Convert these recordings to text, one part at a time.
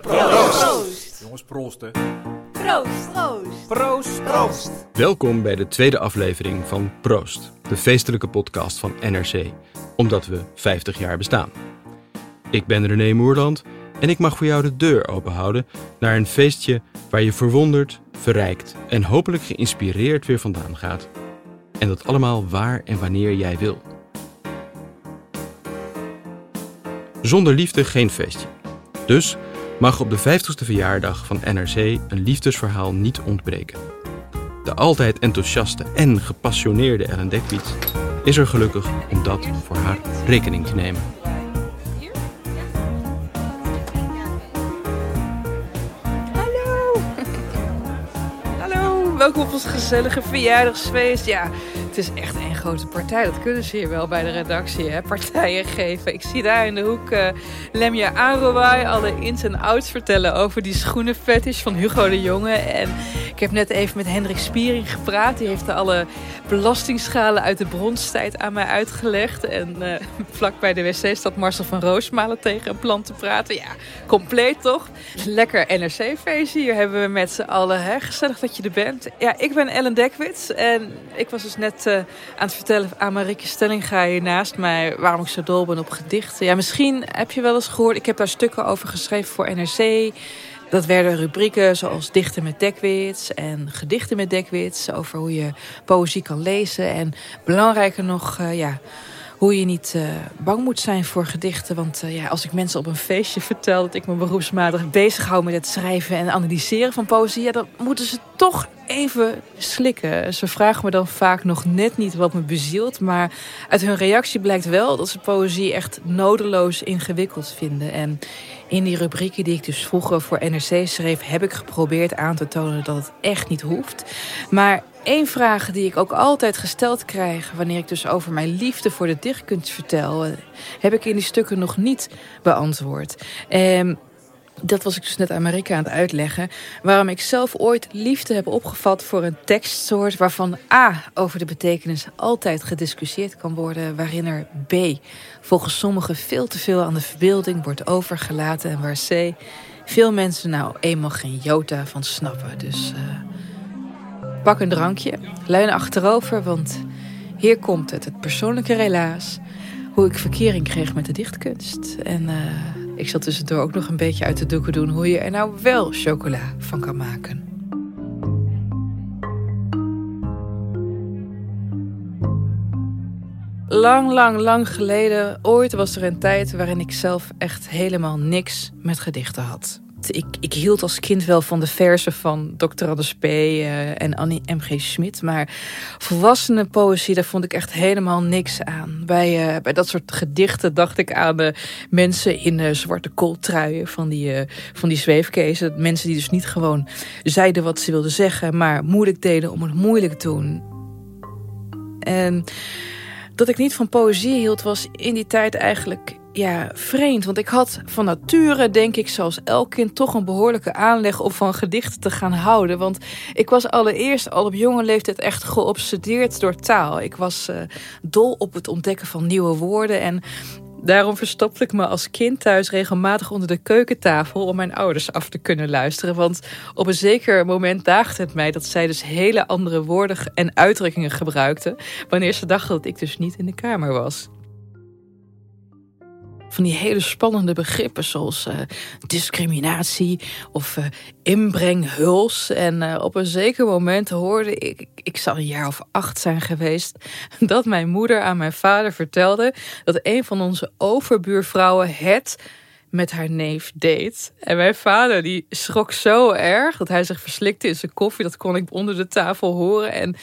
Proost. Jongens, proost hè. Proost. Proost. Proost. Proost. Welkom bij de tweede aflevering van Proost, de feestelijke podcast van NRC, omdat we 50 jaar bestaan. Ik ben René Moerland en ik mag voor jou de deur openhouden naar een feestje waar je verwonderd, verrijkt en hopelijk geïnspireerd weer vandaan gaat. En dat allemaal waar en wanneer jij wil. Zonder liefde geen feestje. Dus mag op de 50ste verjaardag van NRC een liefdesverhaal niet ontbreken. De altijd enthousiaste en gepassioneerde Ellen Dekwits is er gelukkig om dat voor haar rekening te nemen. Hallo. Hallo, welkom op ons gezellige verjaardagsfeest. Ja, het is echt grote partij. Dat kunnen ze hier wel bij de redactie, hè? Partijen geven. Ik zie daar in de hoek uh, Lemja alle ins en outs vertellen over die schoenenfetish van Hugo de Jonge. En ik heb net even met Hendrik Spiering gepraat. Die heeft alle belastingschalen uit de bronstijd aan mij uitgelegd. En uh, vlak bij de wc staat Marcel van Roosmalen tegen een plan te praten. Ja, compleet toch? Lekker NRC-feest hier hebben we met z'n allen. Hè? Gezellig dat je er bent. Ja, ik ben Ellen Dekwits en ik was dus net uh, aan vertellen aan Marieke Stellinga hier naast mij waarom ik zo dol ben op gedichten. Ja, misschien heb je wel eens gehoord, ik heb daar stukken over geschreven voor NRC. Dat werden rubrieken zoals Dichten met Dekwits en Gedichten met Dekwits. Over hoe je poëzie kan lezen. En belangrijker nog, uh, ja, hoe je niet uh, bang moet zijn voor gedichten. Want uh, ja, als ik mensen op een feestje vertel dat ik me beroepsmatig bezighoud met het schrijven en analyseren van poëzie, ja, dan moeten ze toch even slikken. Ze vragen me dan vaak nog net niet wat me bezielt. Maar uit hun reactie blijkt wel dat ze poëzie echt nodeloos ingewikkeld vinden. En in die rubrieken die ik dus vroeger voor NRC schreef... heb ik geprobeerd aan te tonen dat het echt niet hoeft. Maar één vraag die ik ook altijd gesteld krijg... wanneer ik dus over mijn liefde voor de dichtkunst vertel... heb ik in die stukken nog niet beantwoord. En dat was ik dus net aan Marika aan het uitleggen. Waarom ik zelf ooit liefde heb opgevat voor een tekstsoort waarvan A over de betekenis altijd gediscussieerd kan worden, waarin er B volgens sommigen veel te veel aan de verbeelding wordt overgelaten en waar C veel mensen nou eenmaal geen jota van snappen. Dus uh, pak een drankje, leun achterover, want hier komt het, het persoonlijke relaas. Hoe ik verkering kreeg met de dichtkunst. En uh, ik zal tussendoor ook nog een beetje uit de doeken doen hoe je er nou wel chocola van kan maken. Lang, lang, lang geleden, ooit was er een tijd waarin ik zelf echt helemaal niks met gedichten had. Ik, ik, hield als kind wel van de versen van Dr. Anders P. Uh, en Annie M.G. Schmid. Maar volwassene poëzie, daar vond ik echt helemaal niks aan. Bij, uh, bij dat soort gedichten dacht ik aan de mensen in uh, zwarte kooltruien van die, van die zweefkezen. Mensen die dus niet gewoon zeiden wat ze wilden zeggen, maar moeilijk deden om het moeilijk te doen. En dat ik niet van poëzie hield was in die tijd eigenlijk ja, vreemd. Want ik had van nature, denk ik, zoals elk kind... toch een behoorlijke aanleg om van gedichten te gaan houden. Want ik was allereerst al op jonge leeftijd echt geobsedeerd door taal. Ik was uh, dol op het ontdekken van nieuwe woorden... en Daarom verstopte ik me als kind thuis regelmatig onder de keukentafel om mijn ouders af te kunnen luisteren. Want op een zeker moment daagde het mij dat zij dus hele andere woorden en uitdrukkingen gebruikten. wanneer ze dachten dat ik dus niet in de kamer was van die hele spannende begrippen zoals uh, discriminatie of uh, inbrenghuls. En uh, op een zeker moment hoorde ik, ik zal een jaar of acht zijn geweest, dat mijn moeder aan mijn vader vertelde dat een van onze overbuurvrouwen het met haar neef deed. En mijn vader die schrok zo erg dat hij zich verslikte in zijn koffie. Dat kon ik onder de tafel horen. En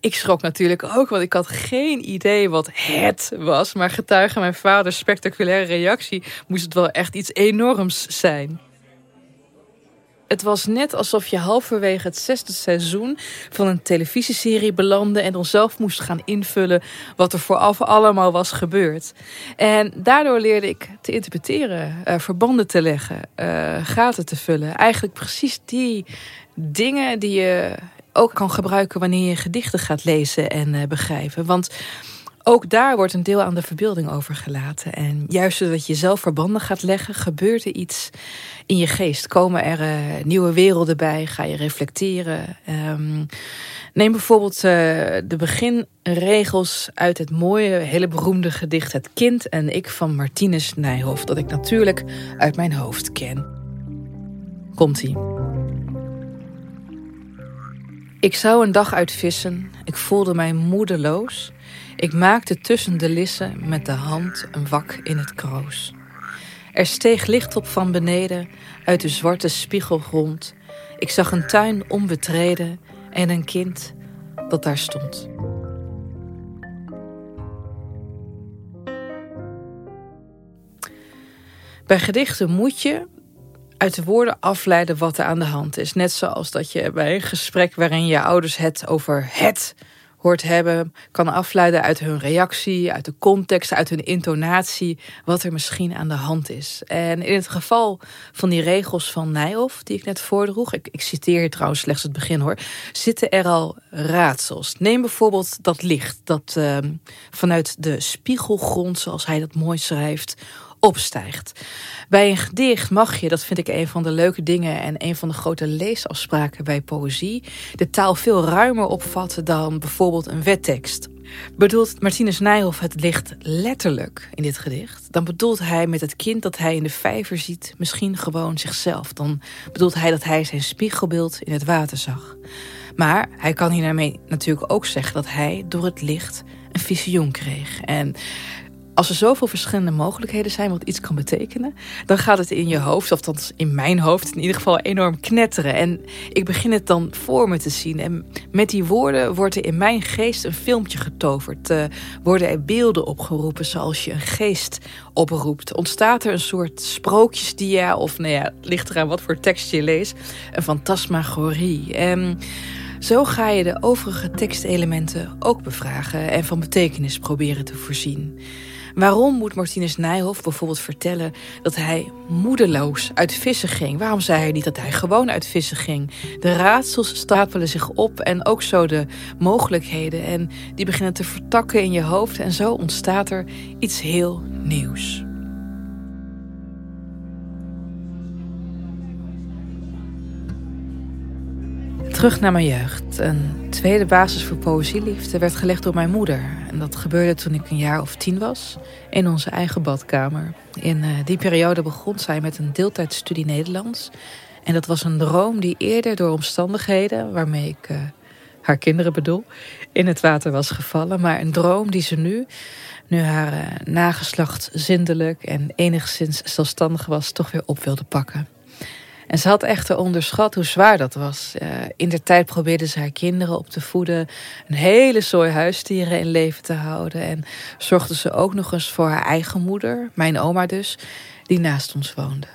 ik schrok natuurlijk ook, want ik had geen idee wat het was. Maar getuige mijn vaders spectaculaire reactie moest het wel echt iets enorms zijn. Het was net alsof je halverwege het zesde seizoen van een televisieserie belandde en dan zelf moest gaan invullen wat er vooraf allemaal was gebeurd. En daardoor leerde ik te interpreteren, uh, verbanden te leggen, uh, gaten te vullen. Eigenlijk precies die dingen die je ook kan gebruiken wanneer je gedichten gaat lezen en uh, begrijpen. Want ook daar wordt een deel aan de verbeelding overgelaten. En juist doordat je zelf verbanden gaat leggen, gebeurt er iets in je geest. Komen er uh, nieuwe werelden bij? Ga je reflecteren? Um, neem bijvoorbeeld uh, de beginregels uit het mooie, hele beroemde gedicht Het Kind en ik van Martinus Nijhoff, dat ik natuurlijk uit mijn hoofd ken. Komt-ie. Ik zou een dag uitvissen, ik voelde mij moedeloos. Ik maakte tussen de lissen met de hand een wak in het kroos. Er steeg licht op van beneden uit de zwarte spiegelgrond. Ik zag een tuin onbetreden en een kind dat daar stond. Bij gedichten moet je uit de woorden afleiden wat er aan de hand is. Net zoals dat je bij een gesprek waarin je ouders het over het hoort hebben, kan afleiden uit hun reactie, uit de context, uit hun intonatie, wat er misschien aan de hand is. En in het geval van die regels van Nijhoff, die ik net voordroeg, ik, citeer trouwens slechts het begin hoor, zitten er al raadsels. Neem bijvoorbeeld dat licht dat uh, vanuit de spiegelgrond, zoals hij dat mooi schrijft, opstijgt. Bij een gedicht mag je, dat vind ik een van de leuke dingen en een van de grote leesafspraken bij poëzie, de taal veel ruimer opvatten dan bijvoorbeeld een wettekst. Bedoelt Martinus Nijhoff het licht letterlijk in dit gedicht? Dan bedoelt hij met het kind dat hij in de vijver ziet misschien gewoon zichzelf. Dan bedoelt hij dat hij zijn spiegelbeeld in het water zag. Maar hij kan hiermee natuurlijk ook zeggen dat hij door het licht een visioen kreeg. En als er zoveel verschillende mogelijkheden zijn wat iets kan betekenen, dan gaat het in je hoofd, of dan in mijn hoofd in ieder geval, enorm knetteren. En ik begin het dan voor me te zien. En met die woorden wordt er in mijn geest een filmpje getoverd. Uh, worden er beelden opgeroepen zoals je een geest oproept. Ontstaat er een soort sprookjesdia, of nou ja, ligt eraan wat voor tekst je leest, een fantasmagorie. En zo ga je de overige tekstelementen ook bevragen en van betekenis proberen te voorzien. Waarom moet Martinus Nijhoff bijvoorbeeld vertellen dat hij moedeloos uit vissen ging? Waarom zei hij niet dat hij gewoon uit vissen ging? De raadsels stapelen zich op en ook zo de mogelijkheden. En die beginnen te vertakken in je hoofd en zo ontstaat er iets heel nieuws. Terug naar mijn jeugd. Een tweede basis voor poëzieliefde werd gelegd door mijn moeder. En dat gebeurde toen ik een jaar of tien was, in onze eigen badkamer. In uh, die periode begon zij met een deeltijdstudie Nederlands. En dat was een droom die eerder door omstandigheden, waarmee ik uh, haar kinderen bedoel, in het water was gevallen. Maar een droom die ze nu, nu haar uh, nageslacht zindelijk en enigszins zelfstandig was, toch weer op wilde pakken. En ze had echter onderschat hoe zwaar dat was. Uh, in de tijd probeerde ze haar kinderen op te voeden, een hele zooi huisdieren in leven te houden. En zorgde ze ook nog eens voor haar eigen moeder, mijn oma dus, die naast ons woonde.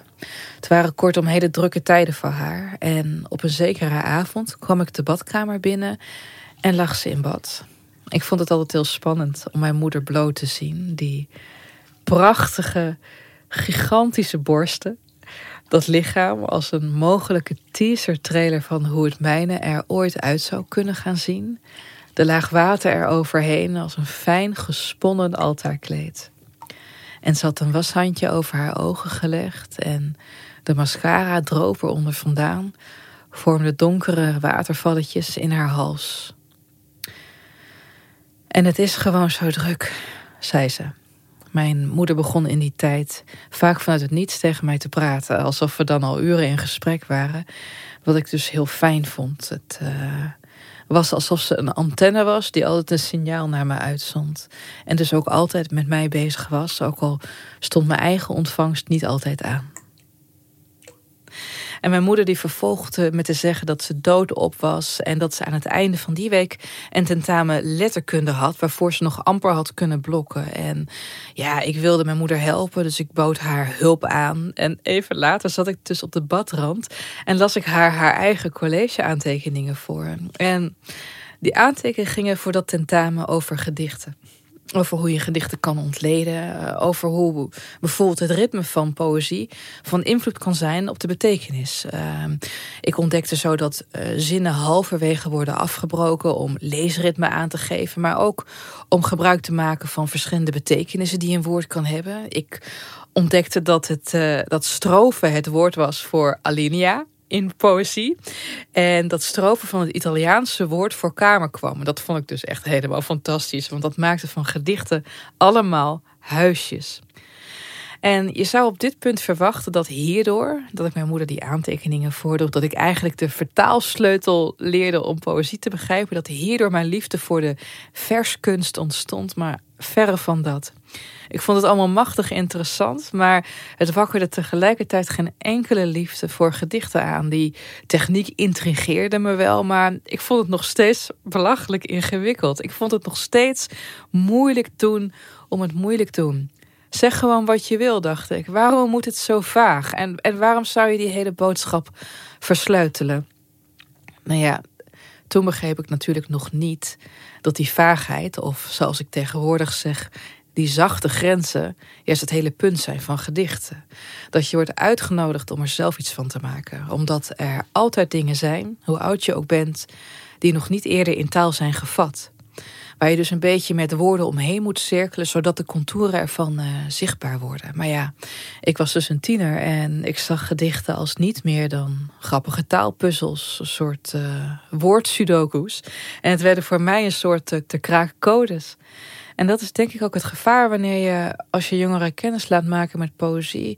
Het waren kortom hele drukke tijden voor haar. En op een zekere avond kwam ik de badkamer binnen en lag ze in bad. Ik vond het altijd heel spannend om mijn moeder bloot te zien. Die prachtige, gigantische borsten dat lichaam als een mogelijke teaser-trailer van hoe het mijne er ooit uit zou kunnen gaan zien. De laag water er overheen als een fijn gesponnen altaarkleed. En ze had een washandje over haar ogen gelegd en de mascara droop eronder vandaan, vormde donkere watervalletjes in haar hals. En het is gewoon zo druk, zei ze. Mijn moeder begon in die tijd vaak vanuit het niets tegen mij te praten, alsof we dan al uren in gesprek waren. Wat ik dus heel fijn vond. Het uh, was alsof ze een antenne was die altijd een signaal naar me uitzond. En dus ook altijd met mij bezig was, ook al stond mijn eigen ontvangst niet altijd aan. En mijn moeder die vervolgde met te zeggen dat ze doodop was. En dat ze aan het einde van die week een tentamen letterkunde had. Waarvoor ze nog amper had kunnen blokken. En ja, ik wilde mijn moeder helpen. Dus ik bood haar hulp aan. En even later zat ik dus op de badrand. En las ik haar haar eigen college aantekeningen voor. En die aantekeningen gingen voor dat tentamen over gedichten. Over hoe je gedichten kan ontleden. Eh, over hoe bijvoorbeeld het ritme van poëzie van invloed kan zijn op de betekenis. Ehm, ik ontdekte zo dat uh, zinnen halverwege worden afgebroken om leesritme aan te geven. Maar ook om gebruik te maken van verschillende betekenissen die een woord kan hebben. Ik ontdekte dat, het, uh, dat strofe het woord was voor alinea in poëzie. En dat strofen van het Italiaanse woord voor kamer kwam. dat vond ik dus echt helemaal fantastisch. Want dat maakte van gedichten allemaal huisjes. En je zou op dit punt verwachten dat hierdoor, dat ik mijn moeder die aantekeningen voordroeg, dat ik eigenlijk de vertaalsleutel leerde om poëzie te begrijpen, dat hierdoor mijn liefde voor de verskunst ontstond, maar verre van dat. Ik vond het allemaal machtig interessant, maar het wakkerde tegelijkertijd geen enkele liefde voor gedichten aan. Die techniek intrigeerde me wel, maar ik vond het nog steeds belachelijk ingewikkeld. Ik vond het nog steeds moeilijk doen om het moeilijk doen. Zeg gewoon wat je wil, dacht ik. Waarom moet het zo vaag? En, en waarom zou je die hele boodschap versleutelen? Nou ja, toen begreep ik natuurlijk nog niet dat die vaagheid, of zoals ik tegenwoordig zeg, die zachte grenzen juist het hele punt zijn van gedichten. Dat je wordt uitgenodigd om er zelf iets van te maken. Omdat er altijd dingen zijn, hoe oud je ook bent, die nog niet eerder in taal zijn gevat. Waar je dus een beetje met woorden omheen moet cirkelen, zodat de contouren ervan uh, zichtbaar worden. Maar ja, ik was dus een tiener en ik zag gedichten als niet meer dan grappige taalpuzzels, een soort uh, woordsudoku's. En het werden voor mij een soort uh, te kraken codes. En dat is denk ik ook het gevaar wanneer je, als je jongeren kennis laat maken met poëzie.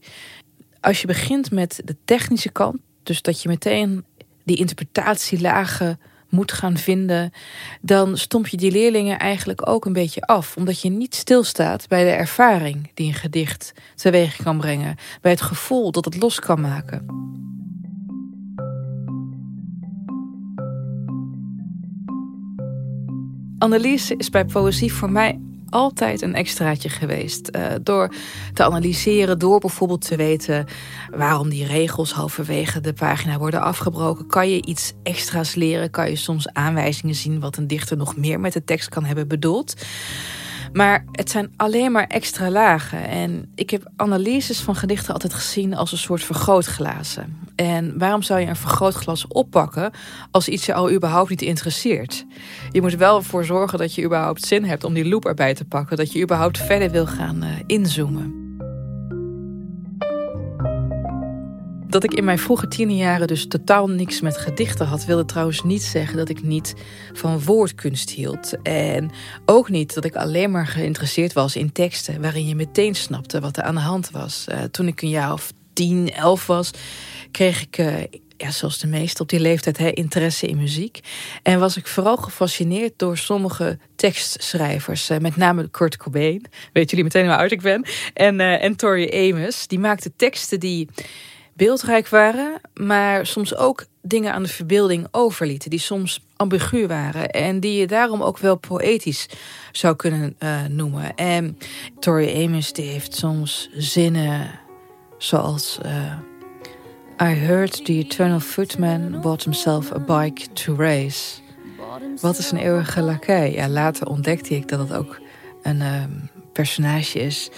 Als je begint met de technische kant, dus dat je meteen die interpretatielagen moet gaan vinden, dan stomp je die leerlingen eigenlijk ook een beetje af. Omdat je niet stilstaat bij de ervaring die een gedicht teweeg kan brengen. Bij het gevoel dat het los kan maken. Analyse is bij poëzie voor mij altijd een extraatje geweest. Uh, door te analyseren, door bijvoorbeeld te weten waarom die regels halverwege de pagina worden afgebroken, kan je iets extra's leren. Kan je soms aanwijzingen zien wat een dichter nog meer met de tekst kan hebben bedoeld. Maar het zijn alleen maar extra lagen. En ik heb analyses van gedichten altijd gezien als een soort vergrootglazen. En waarom zou je een vergrootglas oppakken als iets je al überhaupt niet interesseert? Je moet wel ervoor zorgen dat je überhaupt zin hebt om die loop erbij te pakken. Dat je überhaupt verder wil gaan uh, inzoomen. Dat ik in mijn vroege tienerjaren dus totaal niks met gedichten had, wilde trouwens niet zeggen dat ik niet van woordkunst hield. En ook niet dat ik alleen maar geïnteresseerd was in teksten waarin je meteen snapte wat er aan de hand was. Uh, toen ik een jaar of tien, elf was, kreeg ik. Uh, ja, zoals de meesten op die leeftijd, hè, interesse in muziek. En was ik vooral gefascineerd door sommige tekstschrijvers. Uh, met name Kurt Cobain. Weet jullie meteen hoe oud ik ben. En, uh, en Tori Amos. Die maakten teksten die beeldrijk waren, maar soms ook dingen aan de verbeelding overlieten, die soms ambigu waren en die je daarom ook wel poëtisch zou kunnen uh, noemen. En Tori Amos die heeft soms zinnen zoals uh, I heard the eternal footman bought himself a bike to race. Wat is een eeuwige lakij? Ja, later ontdekte ik dat het ook een uh, personage is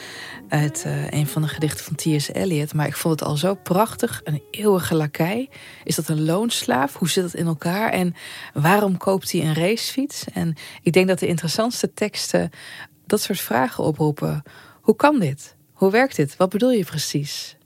uit uh, een van de gedichten van T.S. Eliot. Maar ik vond het al zo prachtig. Een eeuwige lakij. Is dat een loonslaaf? Hoe zit dat in elkaar? En waarom koopt hij een racefiets? En ik denk dat de interessantste teksten dat soort vragen oproepen. Hoe kan dit? Hoe werkt dit? Wat bedoel je precies?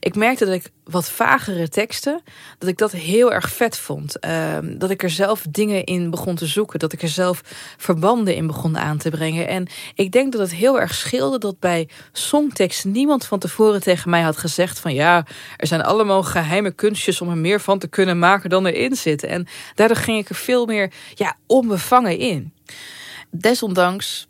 Ik merkte dat ik wat vagere teksten, dat ik dat heel erg vet vond. Ehm, dat ik er zelf dingen in begon te zoeken. Dat ik er zelf verbanden in begon aan te brengen. En ik denk dat het heel erg scheelde dat bij songteksten niemand van tevoren tegen mij had gezegd van ja, er zijn allemaal geheime kunstjes om er meer van te kunnen maken dan erin zit. En daardoor ging ik er veel meer ja, onbevangen in. Desondanks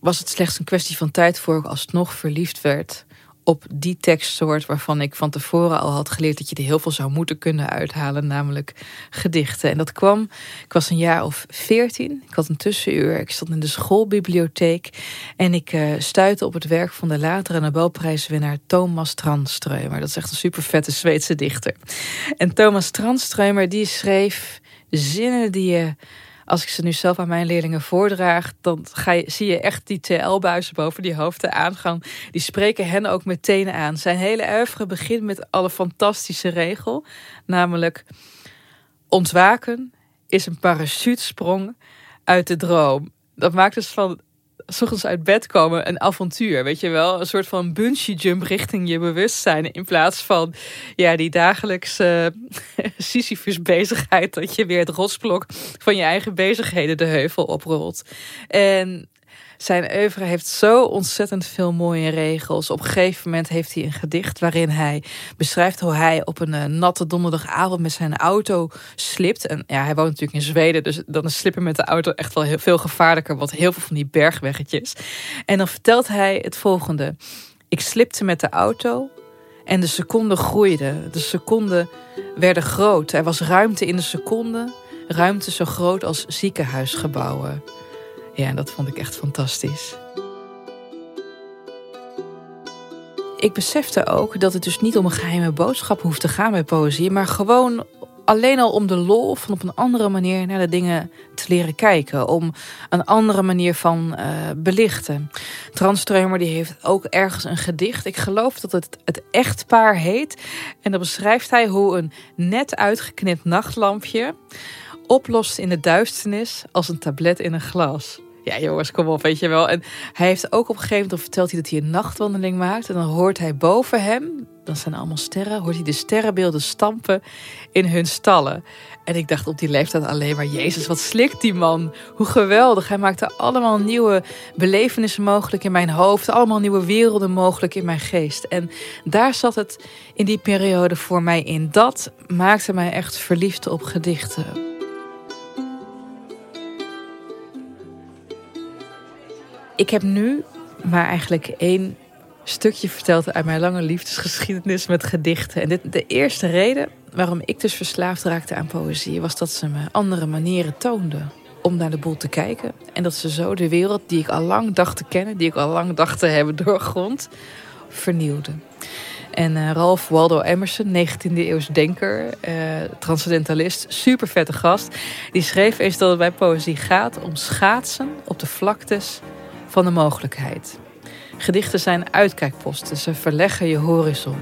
was het slechts een kwestie van tijd voor ik alsnog verliefd werd op die tekstsoort waarvan ik van tevoren al had geleerd dat je er heel veel zou moeten kunnen uithalen, namelijk gedichten. En dat kwam, ik was een jaar of veertien, ik had een tussenuur, ik stond in de schoolbibliotheek en ik uh, stuitte op het werk van de latere Nobelprijswinnaar Thomas Tranströmer. Dat is echt een super vette Zweedse dichter. En Thomas Tranströmer die schreef zinnen die je als ik ze nu zelf aan mijn leerlingen voordraag, dan ga je, zie je echt die TL-buizen boven die hoofden aangaan. Die spreken hen ook meteen aan. Zijn hele oeuvre begint met alle fantastische regel, namelijk ontwaken is een parachutesprong uit de droom. Dat maakt dus van s uit bed komen een avontuur, weet je wel? Een soort van bungee jump richting je bewustzijn. In plaats van ja, die dagelijkse Sisyphus bezigheid dat je weer het rotsblok van je eigen bezigheden de heuvel oprolt. En zijn oeuvre heeft zo ontzettend veel mooie regels. Op een gegeven moment heeft hij een gedicht waarin hij beschrijft hoe hij op een uh, natte donderdagavond met zijn auto slipt. En ja, hij woont natuurlijk in Zweden, dus dan is slippen met de auto echt wel heel veel gevaarlijker, want heel veel van die bergweggetjes. En dan vertelt hij het volgende. Ik slipte met de auto en de seconden groeiden. De seconden werden groot. Er was ruimte in de seconde, ruimte zo groot als ziekenhuisgebouwen. Ja, dat vond ik echt fantastisch. Ik besefte ook dat het dus niet om een geheime boodschap hoeft te gaan bij poëzie, maar gewoon alleen al om de lol van op een andere manier naar de dingen te leren kijken. Om een andere manier van uh, belichten. Tranströmer die heeft ook ergens een gedicht. Ik geloof dat het het echtpaar heet. En dan beschrijft hij hoe een net uitgeknipt nachtlampje oplost in de duisternis als een tablet in een glas. Ja, jongens, kom op, weet je wel. En hij heeft ook op een gegeven moment verteld hij dat hij een nachtwandeling maakt. En dan hoort hij boven hem, dan zijn allemaal sterren, hoort hij de sterrenbeelden stampen in hun stallen. En ik dacht op die leeftijd alleen maar, Jezus, wat slikt die man? Hoe geweldig. Hij maakte allemaal nieuwe belevenissen mogelijk in mijn hoofd. Allemaal nieuwe werelden mogelijk in mijn geest. En daar zat het in die periode voor mij in. Dat maakte mij echt verliefd op gedichten. Ik heb nu maar eigenlijk één stukje verteld uit mijn lange liefdesgeschiedenis met gedichten. En dit, de eerste reden waarom ik dus verslaafd raakte aan poëzie... was dat ze me andere manieren toonden om naar de boel te kijken. En dat ze zo de wereld die ik al lang dacht te kennen... die ik al lang dacht te hebben doorgrond, vernieuwde. En uh, Ralph Waldo Emerson, 19e eeuws denker, uh, transcendentalist, super vette gast. Die schreef eens dat het bij poëzie gaat om schaatsen op de vlaktes van de mogelijkheid. Gedichten zijn uitkijkposten, ze verleggen je horizon.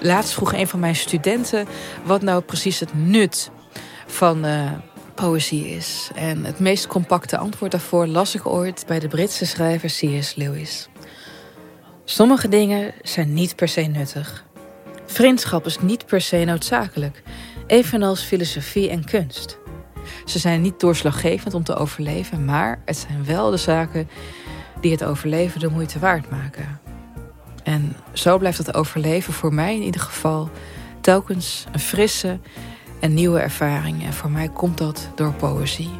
Laatst vroeg een van mijn studenten wat nou precies het nut van uh, poëzie is. En het meest compacte antwoord daarvoor las ik ooit bij de Britse schrijver C.S. Lewis. Sommige dingen zijn niet per se nuttig. Vriendschap is niet per se noodzakelijk, evenals filosofie en kunst. Ze zijn niet doorslaggevend om te overleven, maar het zijn wel de zaken die het overleven de moeite waard maken. En zo blijft het overleven voor mij in ieder geval telkens een frisse en nieuwe ervaring. En voor mij komt dat door poëzie.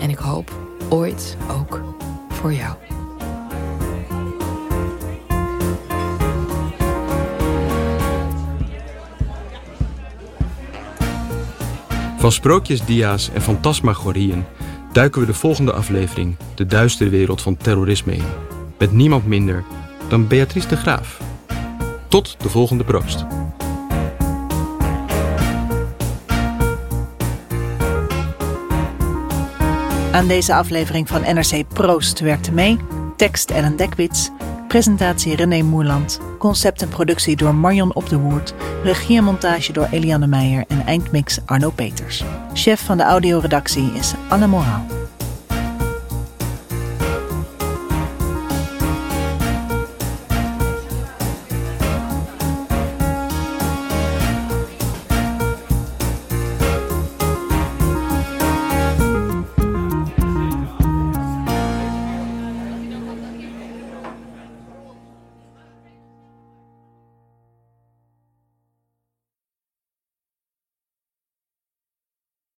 En ik hoop ooit ook voor jou. Van sprookjesdia's en fantasmagorieën duiken we de volgende aflevering de duistere wereld van terrorisme in. Met niemand minder dan Beatrice de Graaf. Tot de volgende proost. Aan deze aflevering van NRC Proost werkte mee tekst Ellen Dekwits, presentatie René Moerland, concept en productie door Marion Op de Woerd, regie en montage door Eliane Meijer en eindmix Arno Peters. Chef van de audioredactie is Anne Moraal.